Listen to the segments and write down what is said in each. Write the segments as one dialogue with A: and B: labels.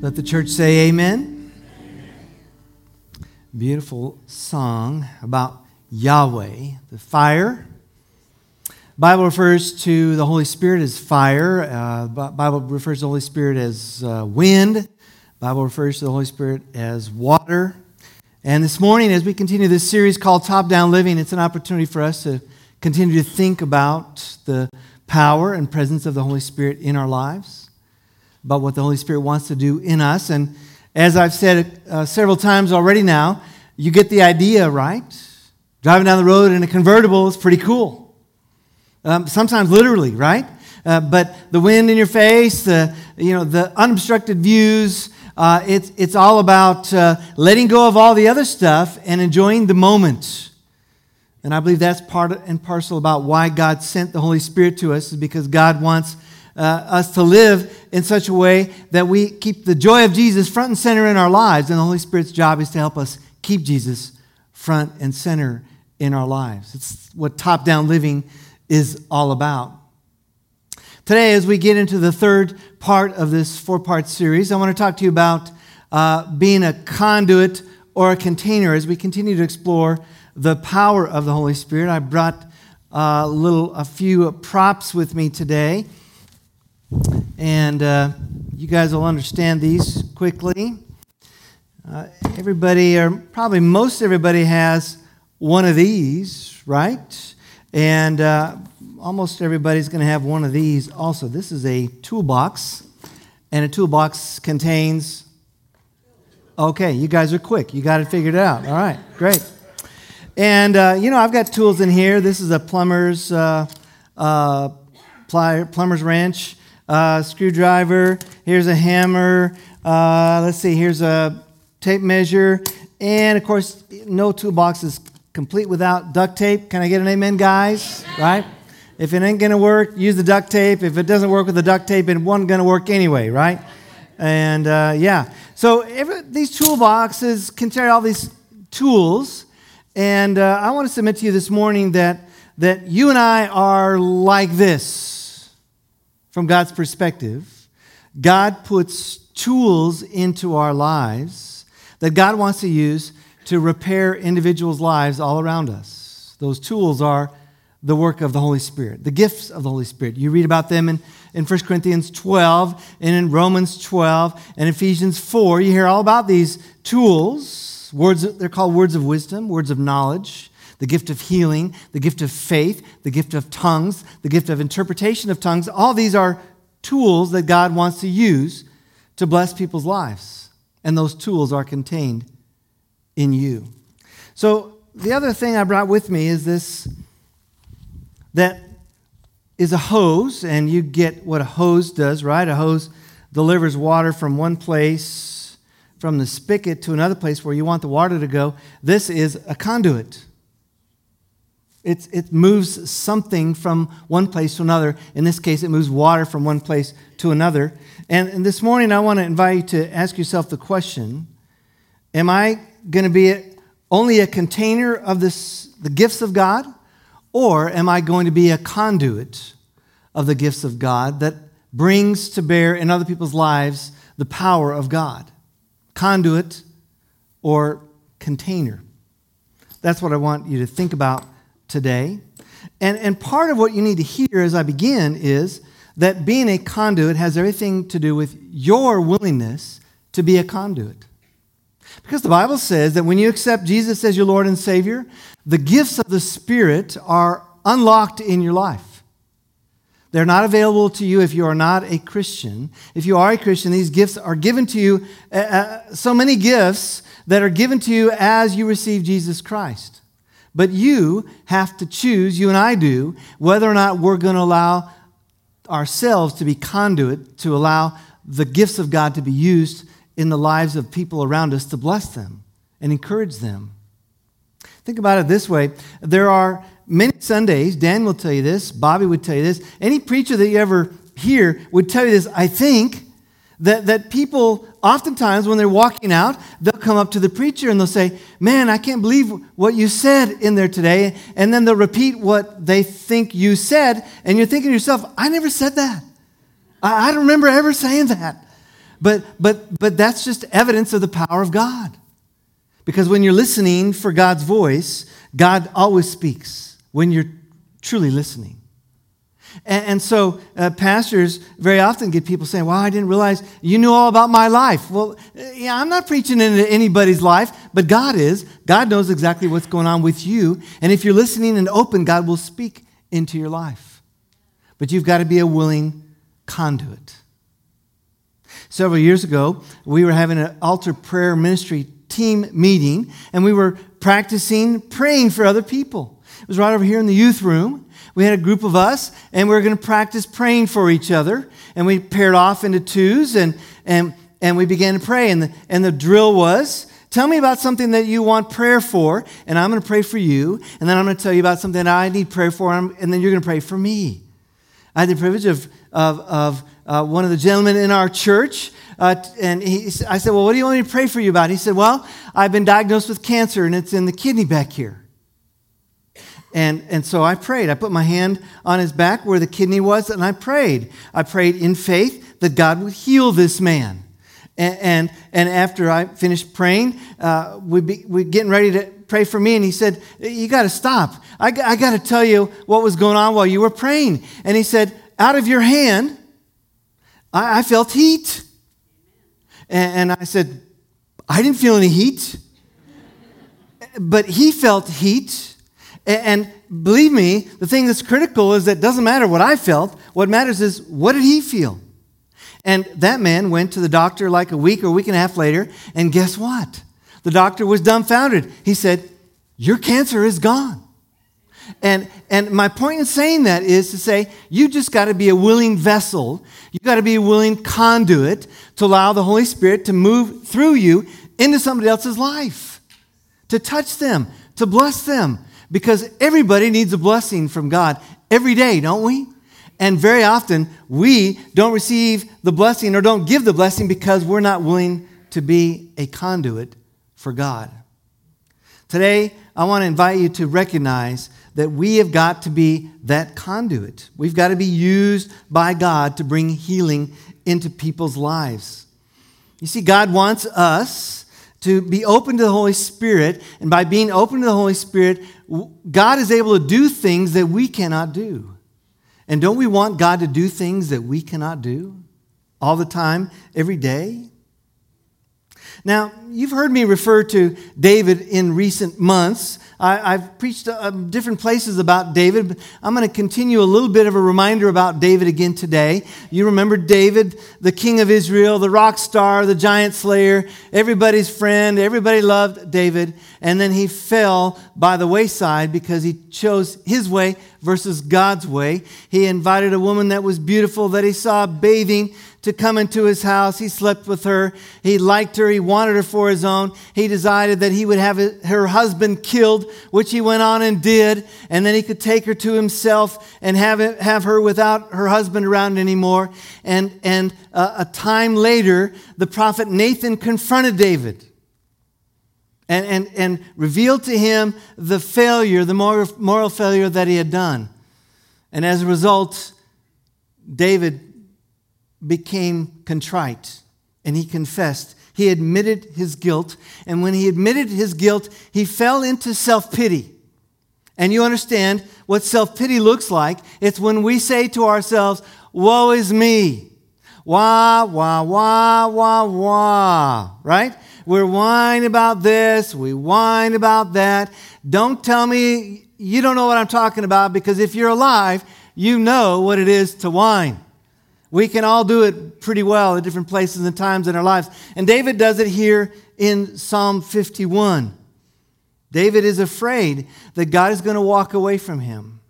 A: Let the church say amen. Beautiful song about Yahweh, the fire. Bible refers to the Holy Spirit as fire. Uh, Bible refers to the Holy Spirit as uh, wind. Bible refers to the Holy Spirit as water. And this morning, as we continue this series called Top Down Living, it's an opportunity for us to continue to think about the power and presence of the Holy Spirit in our lives about what the Holy Spirit wants to do in us. And as I've said uh, several times already now, you get the idea, right? Driving down the road in a convertible is pretty cool. Um, sometimes literally, right? Uh, but the wind in your face, the, you know, the unobstructed views, uh, it's, it's all about uh, letting go of all the other stuff and enjoying the moment. And I believe that's part and parcel about why God sent the Holy Spirit to us, is because God wants uh, us to live in such a way that we keep the joy of Jesus front and center in our lives. And the Holy Spirit's job is to help us keep Jesus front and center in our lives. It's what top down living is all about. Today, as we get into the third part of this four part series, I want to talk to you about uh, being a conduit or a container as we continue to explore the power of the Holy Spirit. I brought uh, a little, a few props with me today. And uh, you guys will understand these quickly. Uh, everybody, or probably most everybody, has one of these, right? And uh, almost everybody's going to have one of these also. This is a toolbox, and a toolbox contains. Okay, you guys are quick. You got it figured out. All right, great. And, uh, you know, I've got tools in here. This is a plumber's, uh, uh, plier, plumber's wrench uh, screwdriver. Here's a hammer. Uh, let's see, here's a tape measure. And of course, no toolbox is complete without duct tape. Can I get an amen, guys? Right? If it ain't going to work, use the duct tape. If it doesn't work with the duct tape, it wasn't going to work anyway, right? And uh, yeah. So every, these toolboxes contain all these tools. And uh, I want to submit to you this morning that, that you and I are like this from God's perspective, God puts tools into our lives that God wants to use to repair individuals' lives all around us. Those tools are the work of the Holy Spirit, the gifts of the Holy Spirit. You read about them in, in 1 Corinthians 12 and in Romans 12 and Ephesians 4. You hear all about these tools. Words, they're called words of wisdom, words of knowledge the gift of healing, the gift of faith, the gift of tongues, the gift of interpretation of tongues. All these are tools that God wants to use to bless people's lives. And those tools are contained in you. So, the other thing I brought with me is this that is a hose, and you get what a hose does, right? A hose delivers water from one place, from the spigot to another place where you want the water to go. This is a conduit. It's, it moves something from one place to another. In this case, it moves water from one place to another. And, and this morning, I want to invite you to ask yourself the question Am I going to be only a container of this, the gifts of God? Or am I going to be a conduit of the gifts of God that brings to bear in other people's lives the power of God? Conduit or container? That's what I want you to think about today. And, and part of what you need to hear as I begin is that being a conduit has everything to do with your willingness to be a conduit. Because the Bible says that when you accept Jesus as your Lord and Savior, the gifts of the Spirit are unlocked in your life. They're not available to you if you are not a Christian. If you are a Christian, these gifts are given to you, uh, uh so many gifts that are given to you as you receive Jesus Christ. But you have to choose, you and I do, whether or not we're going to allow ourselves to be conduit to allow the gifts of God to be used in the lives of people around us to bless them and encourage them. Think about it this way there are many Sundays, Dan will tell you this, Bobby would tell you this, any preacher that you ever hear would tell you this, I think, that, that people, oftentimes when they're walking out, they'll come up to the preacher and they'll say, Man, I can't believe what you said in there today. And then they'll repeat what they think you said. And you're thinking to yourself, I never said that. I, I don't remember ever saying that. But, but, but that's just evidence of the power of God. Because when you're listening for God's voice, God always speaks when you're truly listening. And, and so, uh, pastors very often get people saying, Well, I didn't realize you knew all about my life. Well, yeah, I'm not preaching into anybody's life, but God is. God knows exactly what's going on with you. And if you're listening and open, God will speak into your life. But you've got to be a willing conduit. Several years ago, we were having an altar prayer ministry team meeting, and we were practicing praying for other people. It was right over here in the youth room. We had a group of us, and we were going to practice praying for each other. And we paired off into twos, and, and, and we began to pray. And the, and the drill was tell me about something that you want prayer for, and I'm going to pray for you. And then I'm going to tell you about something that I need prayer for, and then you're going to pray for me. I had the privilege of, of, of uh, one of the gentlemen in our church. Uh, and he, I said, Well, what do you want me to pray for you about? He said, Well, I've been diagnosed with cancer and it's in the kidney back here. And, and so I prayed. I put my hand on his back where the kidney was and I prayed. I prayed in faith that God would heal this man. And, and, and after I finished praying, uh, we be, we getting ready to pray for me. And he said, You got to stop. I, I got to tell you what was going on while you were praying. And he said, Out of your hand, I, I felt heat. And, and I said, I didn't feel any heat. but he felt heat. And, believe me, the thing that's critical is that it doesn't matter what I felt. What matters is what did he feel? And that man went to the doctor like a week or a week and a half later, and guess what? The doctor was dumbfounded. He said, Your cancer is gone. And, and my point in saying that is to say, you just got to be a willing vessel. You got to be a willing conduit to allow the Holy Spirit to move through you into somebody else's life, to touch them, to bless them. Because everybody needs a blessing from God every day, don't we? And very often we don't receive the blessing or don't give the blessing because we're not willing to be a conduit for God. Today, I want to invite you to recognize that we have got to be that conduit. We've got to be used by God to bring healing into people's lives. You see, God wants us to be open to the Holy Spirit, and by being open to the Holy Spirit, God is able to do things that we cannot do. And don't we want God to do things that we cannot do all the time, every day? Now, you've heard me refer to David in recent months. I, have preached uh, different places about David, but I'm going to continue a little bit of a reminder about David again today. You remember David, the king of Israel, the rock star, the giant slayer, everybody's friend, everybody loved David, and then he fell by the wayside because he chose his way versus God's way. He invited a woman that was beautiful that he saw bathing to come into his house. He slept with her. He liked her. He wanted her for his own. He decided that he would have her husband killed, which he went on and did. And then he could take her to himself and have, it, have her without her husband around anymore. And, and uh, a time later, the prophet Nathan confronted David. And, and, and revealed to him the failure, the moral, moral failure that he had done. And as a result, David became contrite and he confessed. He admitted his guilt. And when he admitted his guilt, he fell into self pity. And you understand what self pity looks like. It's when we say to ourselves, Woe is me. Wah, wah, wah, wah, wah. Right? We're whining about this, we whine about that. Don't tell me you don't know what I'm talking about because if you're alive, you know what it is to whine. We can all do it pretty well at different places and times in our lives. And David does it here in Psalm 51. David is afraid that God is going to walk away from him,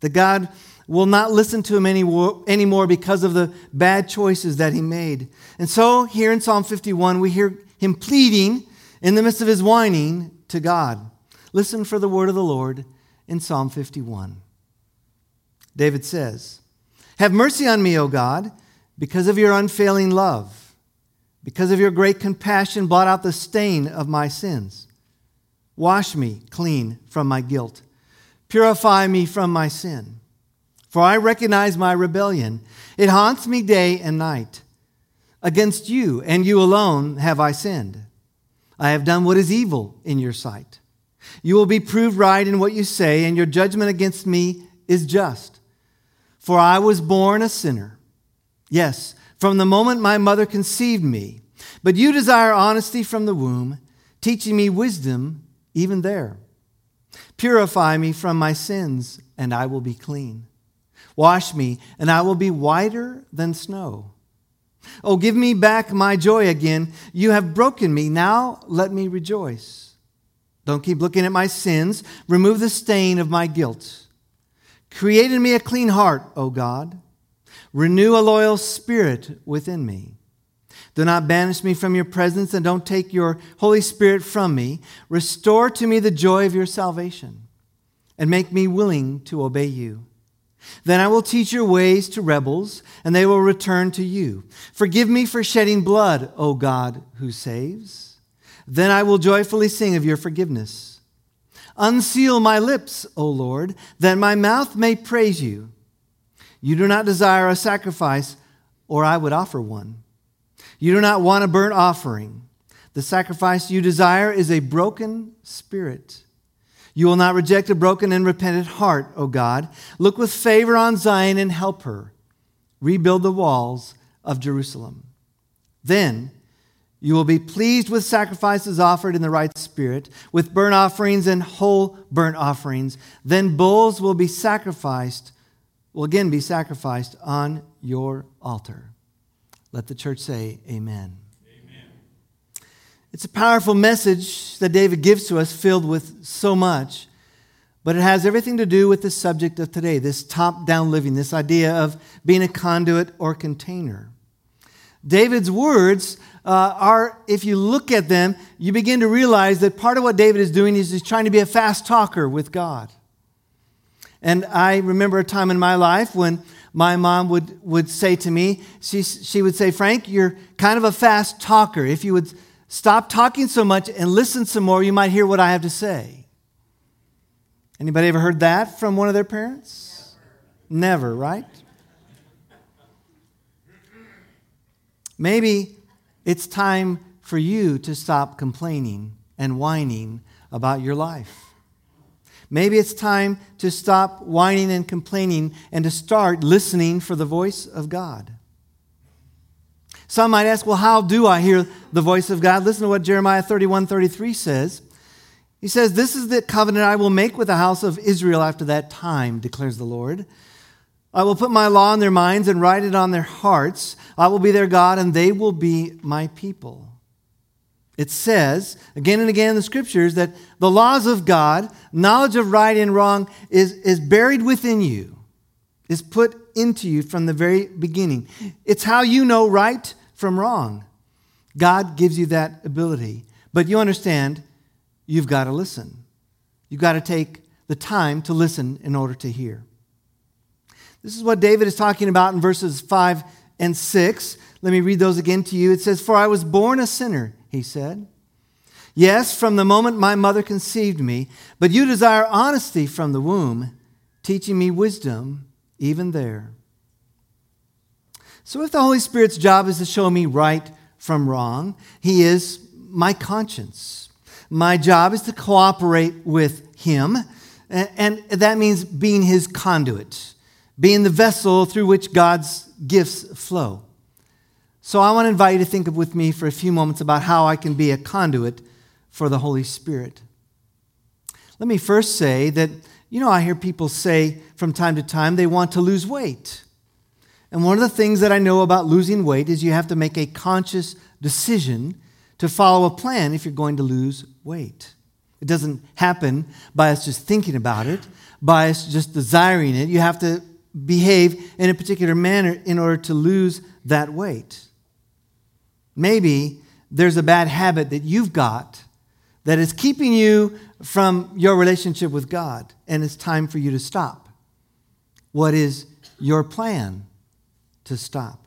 A: that God will not listen to him anymore because of the bad choices that he made. And so, here in Psalm 51, we hear him pleading in the midst of his whining to God. Listen for the word of the Lord in Psalm 51. David says, have mercy on me, O God, because of your unfailing love. Because of your great compassion, blot out the stain of my sins. Wash me clean from my guilt. Purify me from my sin. For I recognize my rebellion. It haunts me day and night. Against you and you alone have I sinned. I have done what is evil in your sight. You will be proved right in what you say, and your judgment against me is just. For I was born a sinner. Yes, from the moment my mother conceived me. But you desire honesty from the womb, teaching me wisdom even there. Purify me from my sins, and I will be clean. Wash me, and I will be whiter than snow. Oh, give me back my joy again. You have broken me. Now let me rejoice. Don't keep looking at my sins. Remove the stain of my guilt. Create in me a clean heart, O God. Renew a loyal spirit within me. Do not banish me from your presence and don't take your Holy Spirit from me. Restore to me the joy of your salvation and make me willing to obey you. Then I will teach your ways to rebels, and they will return to you. Forgive me for shedding blood, O God who saves. Then I will joyfully sing of your forgiveness. Unseal my lips, O Lord, that my mouth may praise you. You do not desire a sacrifice, or I would offer one. You do not want a burnt offering. The sacrifice you desire is a broken spirit you will not reject a broken and repentant heart, O God. Look with favor on Zion and help her. Rebuild the walls of Jerusalem. Then you will be pleased with sacrifices offered in the right spirit, with burnt offerings and whole burnt offerings. Then bulls will be sacrificed, will again be sacrificed on your altar. Let the church say, Amen. Amen. It's a powerful message that David gives to us, filled with so much, but it has everything to do with the subject of today this top down living, this idea of being a conduit or container. David's words uh, are, if you look at them, you begin to realize that part of what David is doing is he's trying to be a fast talker with God. And I remember a time in my life when my mom would, would say to me, she, she would say, Frank, you're kind of a fast talker. If you would Stop talking so much and listen some more. You might hear what I have to say. Anybody ever heard that from one of their parents? Never, Never right? Maybe it's time for you to stop complaining and whining about your life. Maybe it's time to stop whining and complaining and to start listening for the voice of God. Some might ask, well, how do I hear the voice of God? Listen to what Jeremiah 31 33 says. He says, This is the covenant I will make with the house of Israel after that time, declares the Lord. I will put my law in their minds and write it on their hearts. I will be their God, and they will be my people. It says again and again in the scriptures that the laws of God, knowledge of right and wrong, is, is buried within you, is put into you from the very beginning. It's how you know right from wrong. God gives you that ability. But you understand, you've got to listen. You've got to take the time to listen in order to hear. This is what David is talking about in verses 5 and 6. Let me read those again to you. It says, For I was born a sinner, he said. Yes, from the moment my mother conceived me, but you desire honesty from the womb, teaching me wisdom even there. So, if the Holy Spirit's job is to show me right from wrong, He is my conscience. My job is to cooperate with Him, and that means being His conduit, being the vessel through which God's gifts flow. So, I want to invite you to think with me for a few moments about how I can be a conduit for the Holy Spirit. Let me first say that you know, I hear people say from time to time they want to lose weight. And one of the things that I know about losing weight is you have to make a conscious decision to follow a plan if you're going to lose weight. It doesn't happen by us just thinking about it, by us just desiring it. You have to behave in a particular manner in order to lose that weight. Maybe there's a bad habit that you've got that is keeping you from your relationship with God, and it's time for you to stop. What is your plan to stop?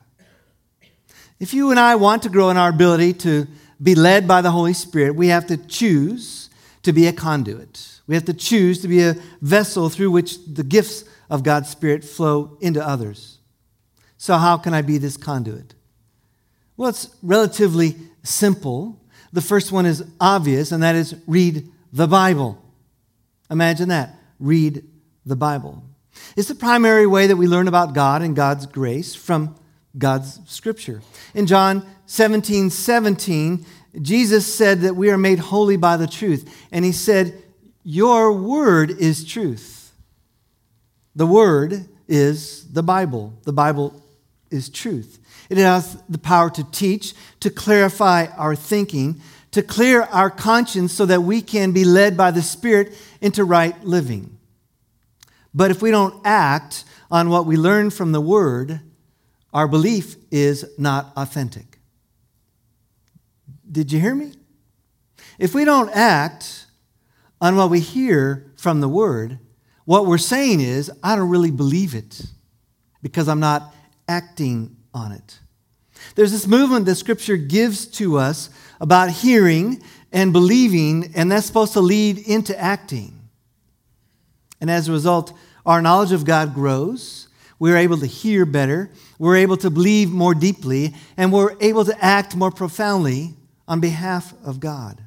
A: If you and I want to grow in our ability to be led by the Holy Spirit, we have to choose to be a conduit. We have to choose to be a vessel through which the gifts of God's Spirit flow into others. So, how can I be this conduit? Well, it's relatively simple. The first one is obvious, and that is read the Bible. Imagine that. Read the Bible. It's the primary way that we learn about God and God's grace from God's scripture. In John 17 17, Jesus said that we are made holy by the truth. And he said, Your word is truth. The word is the Bible. The Bible is truth. It has the power to teach, to clarify our thinking, to clear our conscience so that we can be led by the Spirit into right living. But if we don't act on what we learn from the Word, our belief is not authentic. Did you hear me? If we don't act on what we hear from the Word, what we're saying is, I don't really believe it because I'm not acting on it. There's this movement that Scripture gives to us about hearing and believing, and that's supposed to lead into acting. And as a result, our knowledge of God grows. We're able to hear better. We're able to believe more deeply. And we're able to act more profoundly on behalf of God.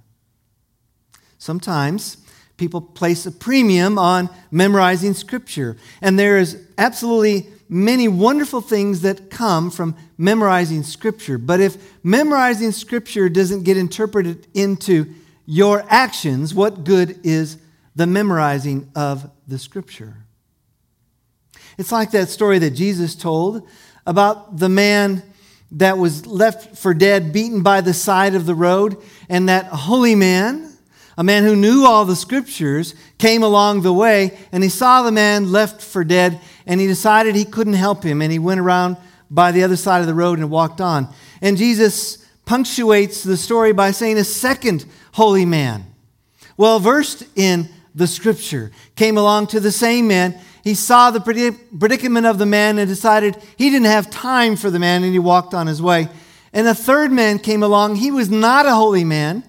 A: Sometimes people place a premium on memorizing Scripture. And there is absolutely many wonderful things that come from memorizing Scripture. But if memorizing Scripture doesn't get interpreted into your actions, what good is the memorizing of the Scripture? It's like that story that Jesus told about the man that was left for dead, beaten by the side of the road, and that holy man, a man who knew all the scriptures, came along the way, and he saw the man left for dead, and he decided he couldn't help him, and he went around by the other side of the road and walked on. And Jesus punctuates the story by saying, A second holy man, well versed in the scripture, came along to the same man he saw the predicament of the man and decided he didn't have time for the man and he walked on his way. And a third man came along. He was not a holy man.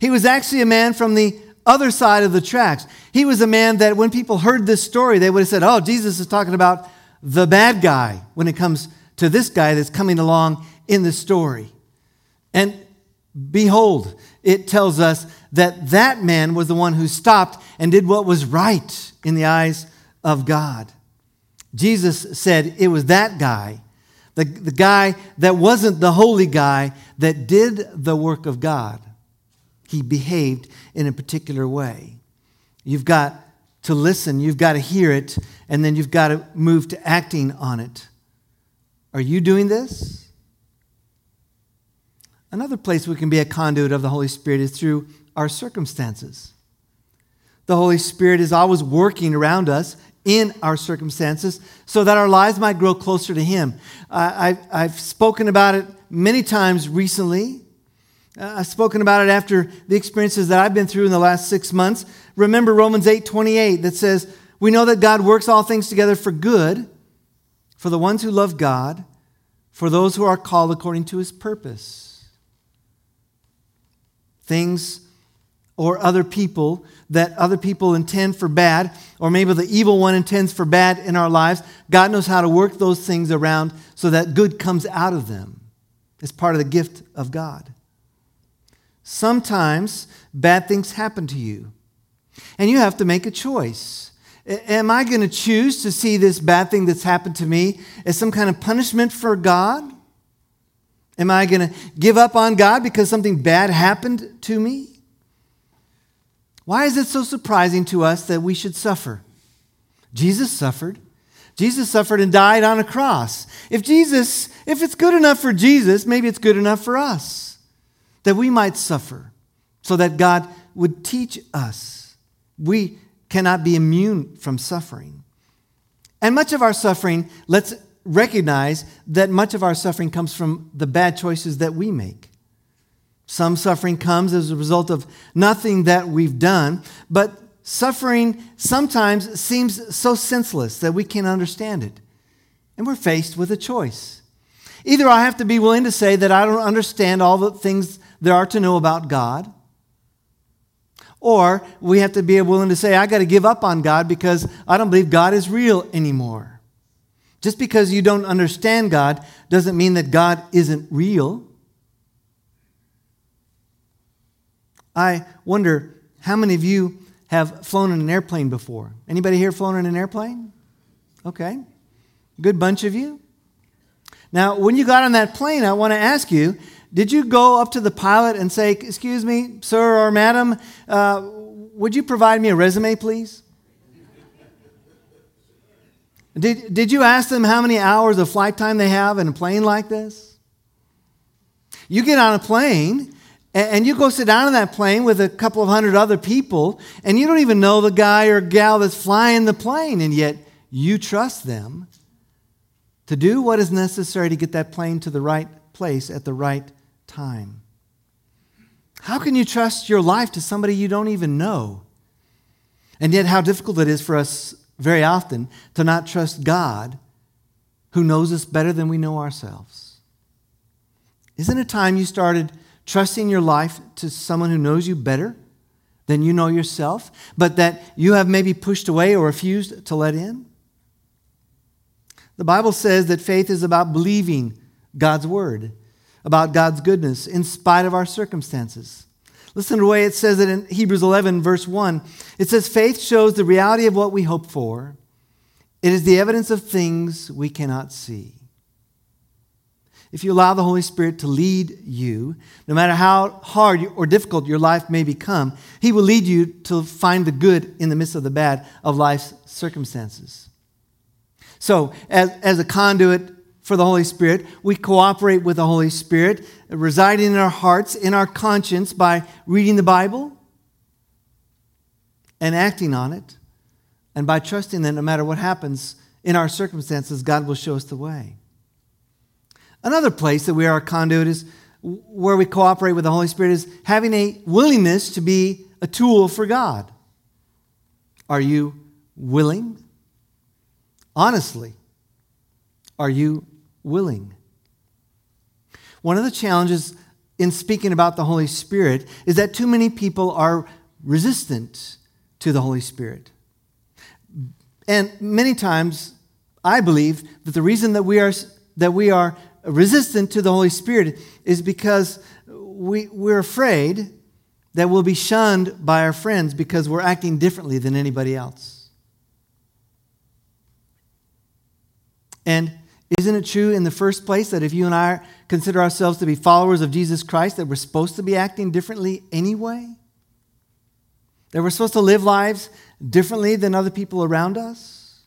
A: He was actually a man from the other side of the tracks. He was a man that when people heard this story, they would have said, Oh, Jesus is talking about the bad guy when it comes to this guy that's coming along in the story. And behold, it tells us that that man was the one who stopped and did what was right in the eyes of God. Jesus said it was that guy, the, the guy that wasn't the holy guy, that did the work of God. He behaved in a particular way. You've got to listen, you've got to hear it, and then you've got to move to acting on it. Are you doing this? Another place we can be a conduit of the Holy Spirit is through our circumstances. The Holy Spirit is always working around us in our circumstances so that our lives might grow closer to Him. I've, I've spoken about it many times recently. Uh, I've spoken about it after the experiences that I've been through in the last six months. Remember Romans 8 28 that says, We know that God works all things together for good for the ones who love God, for those who are called according to His purpose. Things or other people that other people intend for bad, or maybe the evil one intends for bad in our lives, God knows how to work those things around so that good comes out of them. It's part of the gift of God. Sometimes bad things happen to you, and you have to make a choice. Am I going to choose to see this bad thing that's happened to me as some kind of punishment for God? Am I going to give up on God because something bad happened to me? Why is it so surprising to us that we should suffer? Jesus suffered. Jesus suffered and died on a cross. If Jesus, if it's good enough for Jesus, maybe it's good enough for us that we might suffer so that God would teach us. We cannot be immune from suffering. And much of our suffering, let's recognize that much of our suffering comes from the bad choices that we make. Some suffering comes as a result of nothing that we've done, but suffering sometimes seems so senseless that we can't understand it. And we're faced with a choice. Either I have to be willing to say that I don't understand all the things there are to know about God. Or we have to be willing to say, I got to give up on God because I don't believe God is real anymore. Just because you don't understand God doesn't mean that God isn't real. I wonder how many of you have flown in an airplane before? Anybody here flown in an airplane? Okay. Good bunch of you. Now, when you got on that plane, I want to ask you did you go up to the pilot and say, Excuse me, sir or madam, uh, would you provide me a resume, please? Did, did you ask them how many hours of flight time they have in a plane like this? You get on a plane and you go sit down in that plane with a couple of hundred other people, and you don't even know the guy or gal that's flying the plane, and yet you trust them to do what is necessary to get that plane to the right place at the right time. How can you trust your life to somebody you don't even know? And yet, how difficult it is for us very often to not trust God who knows us better than we know ourselves. Isn't it time you started trusting your life to someone who knows you better than you know yourself, but that you have maybe pushed away or refused to let in? The Bible says that faith is about believing God's word, about God's goodness in spite of our circumstances. Listen to the way it says it in Hebrews 11, verse 1. It says, Faith shows the reality of what we hope for, it is the evidence of things we cannot see. If you allow the Holy Spirit to lead you, no matter how hard or difficult your life may become, He will lead you to find the good in the midst of the bad of life's circumstances. So, as, as a conduit for the Holy Spirit. We cooperate with the Holy Spirit, residing in our hearts, in our conscience, by reading the Bible and acting on it, and by trusting that no matter what happens in our circumstances, God will show us the way. Another place that we are a conduit is where we cooperate with the Holy Spirit is having a willingness to be a tool for God. Are you willing? Honestly, are you willing. One of the challenges in speaking about the Holy Spirit is that too many people are resistant to the Holy Spirit. And many times, I believe that the reason that we are, that we are resistant to the Holy Spirit is because we, we're afraid that we'll be shunned by our friends because we're acting differently than anybody else. And isn't it true in the first place that if you and I consider ourselves to be followers of Jesus Christ, that we're supposed to be acting differently anyway? That we're supposed to live lives differently than other people around us?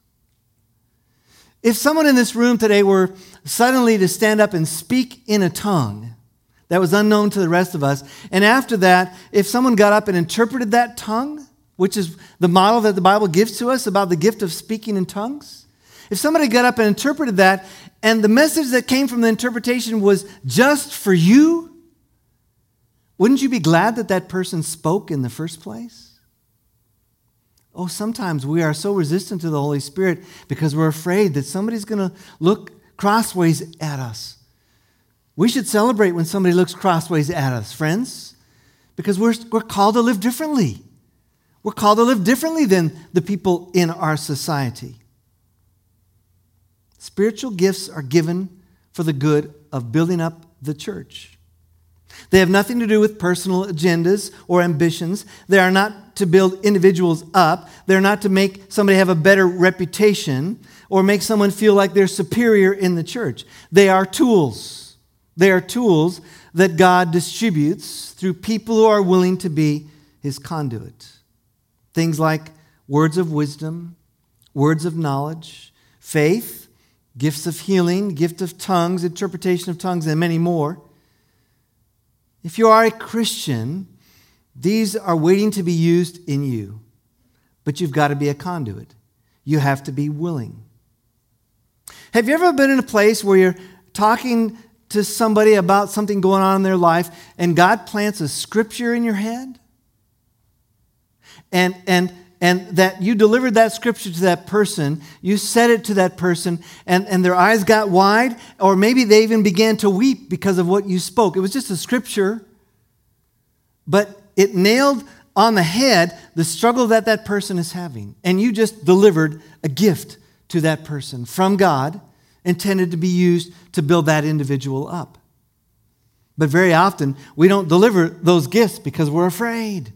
A: If someone in this room today were suddenly to stand up and speak in a tongue that was unknown to the rest of us, and after that, if someone got up and interpreted that tongue, which is the model that the Bible gives to us about the gift of speaking in tongues, if somebody got up and interpreted that, and the message that came from the interpretation was just for you, wouldn't you be glad that that person spoke in the first place? Oh, sometimes we are so resistant to the Holy Spirit because we're afraid that somebody's going to look crossways at us. We should celebrate when somebody looks crossways at us, friends, because we're, we're called to live differently. We're called to live differently than the people in our society. Spiritual gifts are given for the good of building up the church. They have nothing to do with personal agendas or ambitions. They are not to build individuals up. They're not to make somebody have a better reputation or make someone feel like they're superior in the church. They are tools. They are tools that God distributes through people who are willing to be his conduit. Things like words of wisdom, words of knowledge, faith, gifts of healing, gift of tongues, interpretation of tongues, and many more. If you are a Christian, these are waiting to be used in you. But you've got to be a conduit. You have to be willing. Have you ever been in a place where you're talking to somebody about something going on in their life and God plants a scripture in your head? And, and and that you delivered that scripture to that person, you said it to that person, and, and their eyes got wide, or maybe they even began to weep because of what you spoke. It was just a scripture, but it nailed on the head the struggle that that person is having. And you just delivered a gift to that person from God, intended to be used to build that individual up. But very often, we don't deliver those gifts because we're afraid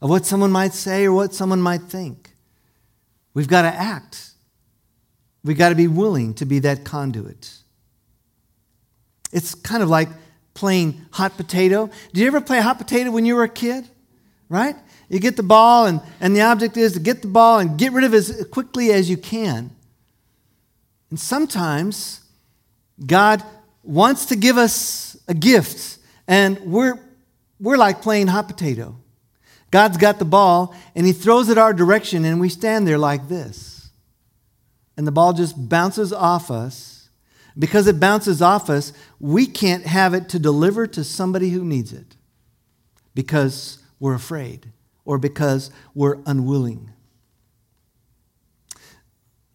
A: of what someone might say or what someone might think. We've got to act. We've got to be willing to be that conduit. It's kind of like playing hot potato. Did you ever play hot potato when you were a kid? Right? You get the ball, and, and the object is to get the ball and get rid of it as quickly as you can. And sometimes God wants to give us a gift, and we're, we're like playing hot potato. God's got the ball, and He throws it our direction, and we stand there like this. And the ball just bounces off us. Because it bounces off us, we can't have it to deliver to somebody who needs it because we're afraid or because we're unwilling.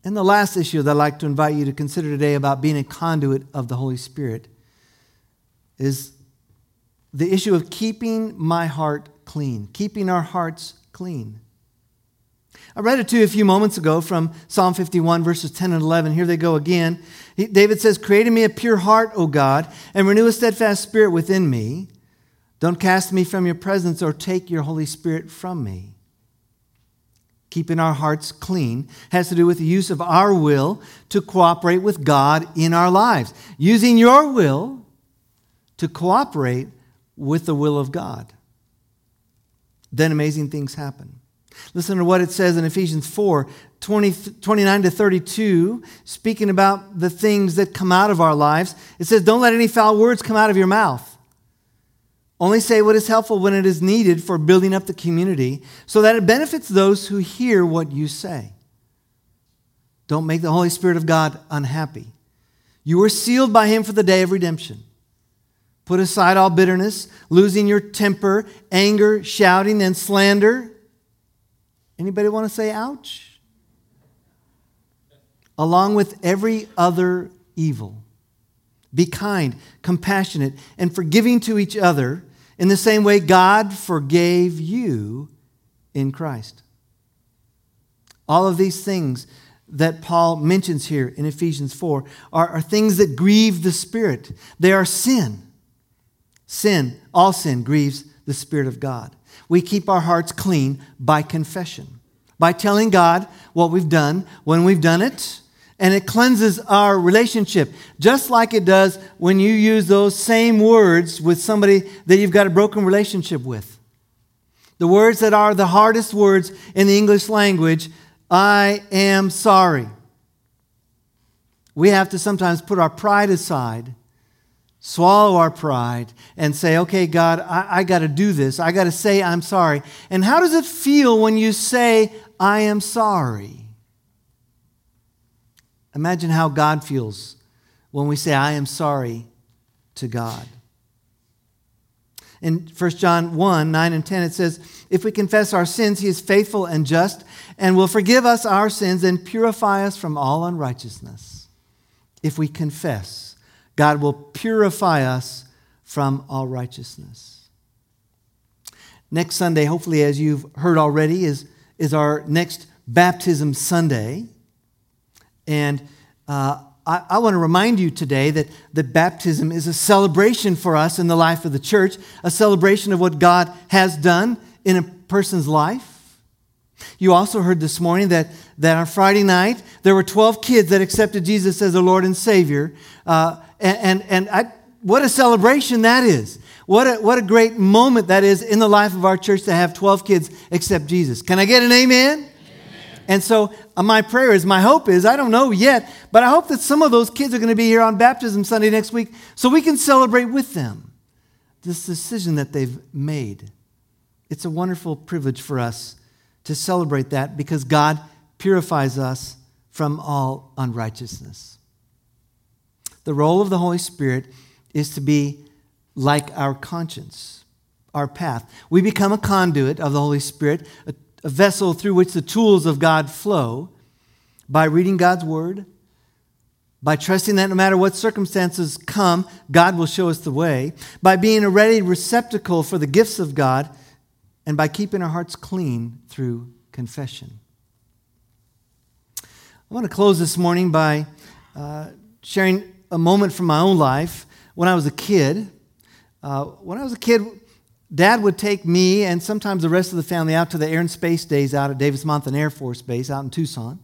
A: And the last issue that I'd like to invite you to consider today about being a conduit of the Holy Spirit is the issue of keeping my heart clean, keeping our hearts clean. I read it to you a few moments ago from Psalm 51, verses 10 and 11. Here they go again. David says, Create in me a pure heart, O God, and renew a steadfast spirit within me. Don't cast me from your presence or take your Holy Spirit from me keeping our hearts clean, has to do with the use of our will to cooperate with God in our lives. Using your will to cooperate with the will of God. Then amazing things happen. Listen to what it says in Ephesians 4 20, 29 to 32, speaking about the things that come out of our lives. It says, Don't let any foul words come out of your mouth only say what is helpful when it is needed for building up the community so that it benefits those who hear what you say. Don't make the Holy Spirit of God unhappy. You were sealed by Him for the day of redemption. Put aside all bitterness, losing your temper, anger, shouting, and slander. Anybody want to say ouch? Along with every other evil. Be kind, compassionate, and forgiving to each other in the same way God forgave you in Christ. All of these things that Paul mentions here in Ephesians 4 are, are things that grieve the Spirit. They are sin. Sin, all sin, grieves the Spirit of God. We keep our hearts clean by confession, by telling God what we've done, when we've done it, and it cleanses our relationship, just like it does when you use those same words with somebody that you've got a broken relationship with. The words that are the hardest words in the English language I am sorry. We have to sometimes put our pride aside, swallow our pride, and say, okay, God, I, I got to do this. I got to say I'm sorry. And how does it feel when you say, I am sorry? Imagine how God feels when we say, I am sorry to God. In 1 John 1 9 and 10, it says, If we confess our sins, he is faithful and just and will forgive us our sins and purify us from all unrighteousness. If we confess, God will purify us from all righteousness. Next Sunday, hopefully, as you've heard already, is, is our next baptism Sunday. And uh, I, I want to remind you today that, that baptism is a celebration for us in the life of the church, a celebration of what God has done in a person's life. You also heard this morning that, that on Friday night, there were 12 kids that accepted Jesus as their Lord and Savior. Uh, and and, and I, what a celebration that is. What a, what a great moment that is in the life of our church to have 12 kids accept Jesus. Can I get an amen? And so uh, my prayer is, my hope is, I don't know yet, but I hope that some of those kids are going to be here on Baptism Sunday next week so we can celebrate with them this decision that they've made. It's a wonderful privilege for us to celebrate that because God purifies us from all unrighteousness. The role of the Holy Spirit is to be like our conscience, our path. We become a conduit of the Holy Spirit, a a vessel through which the tools of God flow by reading God's word, by trusting that no matter what circumstances come, God will show us the way, by being a ready receptacle for the gifts of God, and by keeping our hearts clean through confession. I want to close this morning by uh, sharing a moment from my own life. When I was a kid, Uh, when I was a kid, Dad would take me and sometimes the rest of the family out to the Air and Space Days out at Davis Monthan Air Force Base out in Tucson.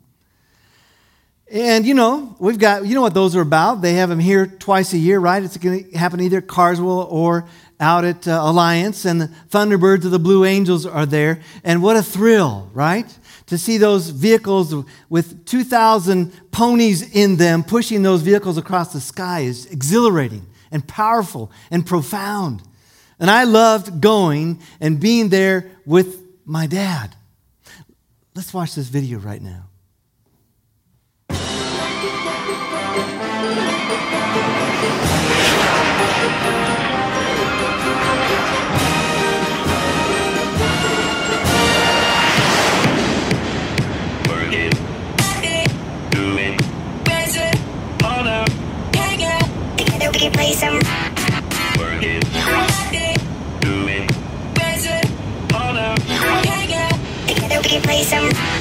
A: And you know, we've got, you know what those are about. They have them here twice a year, right? It's going to happen either at Carswell or out at uh, Alliance. And the Thunderbirds of the Blue Angels are there. And what a thrill, right? To see those vehicles with 2,000 ponies in them pushing those vehicles across the sky is exhilarating and powerful and profound. And I loved going and being there with my dad. Let's watch this video right now. Play some. Work it. Do it. Harder. Together we can play some.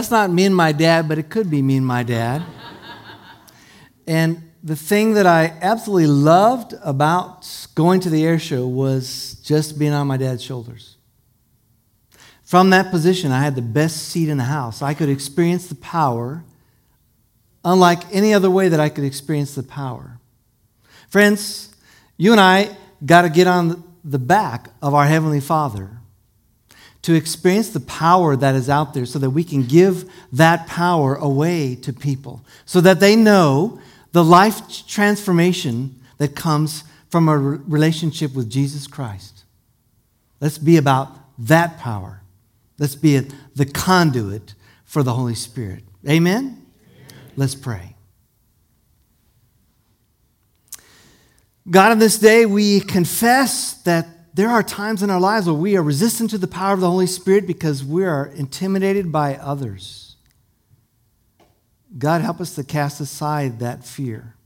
A: That's not me and my dad, but it could be me and my dad. And the thing that I absolutely loved about going to the air show was just being on my dad's shoulders. From that position, I had the best seat in the house. I could experience the power unlike any other way that I could experience the power. Friends, you and I got to get on the back of our Heavenly Father to experience the power that is out there so that we can give that power away to people so that they know the life transformation that comes from a relationship with Jesus Christ. Let's be about that power. Let's be the conduit for the Holy Spirit. Amen? Amen? Let's pray. God, in this day, we confess that there are times in our lives where we are resistant to the power of the Holy Spirit because we are intimidated by others. God, help us to cast aside that fear.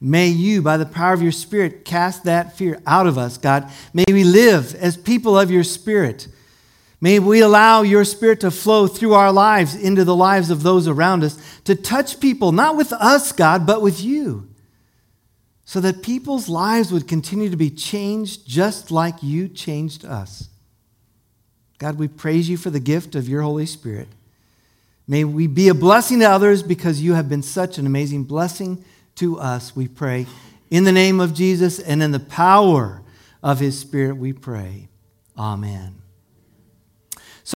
A: May you, by the power of your Spirit, cast that fear out of us, God. May we live as people of your Spirit May we allow your spirit to flow through our lives into the lives of those around us to touch people, not with us, God, but with you, so that people's lives would continue to be changed just like you changed us. God, we praise you for the gift of your Holy Spirit. May we be a blessing to others because you have been such an amazing blessing to us, we pray. In the name of Jesus and in the power of his Spirit, we pray. Amen.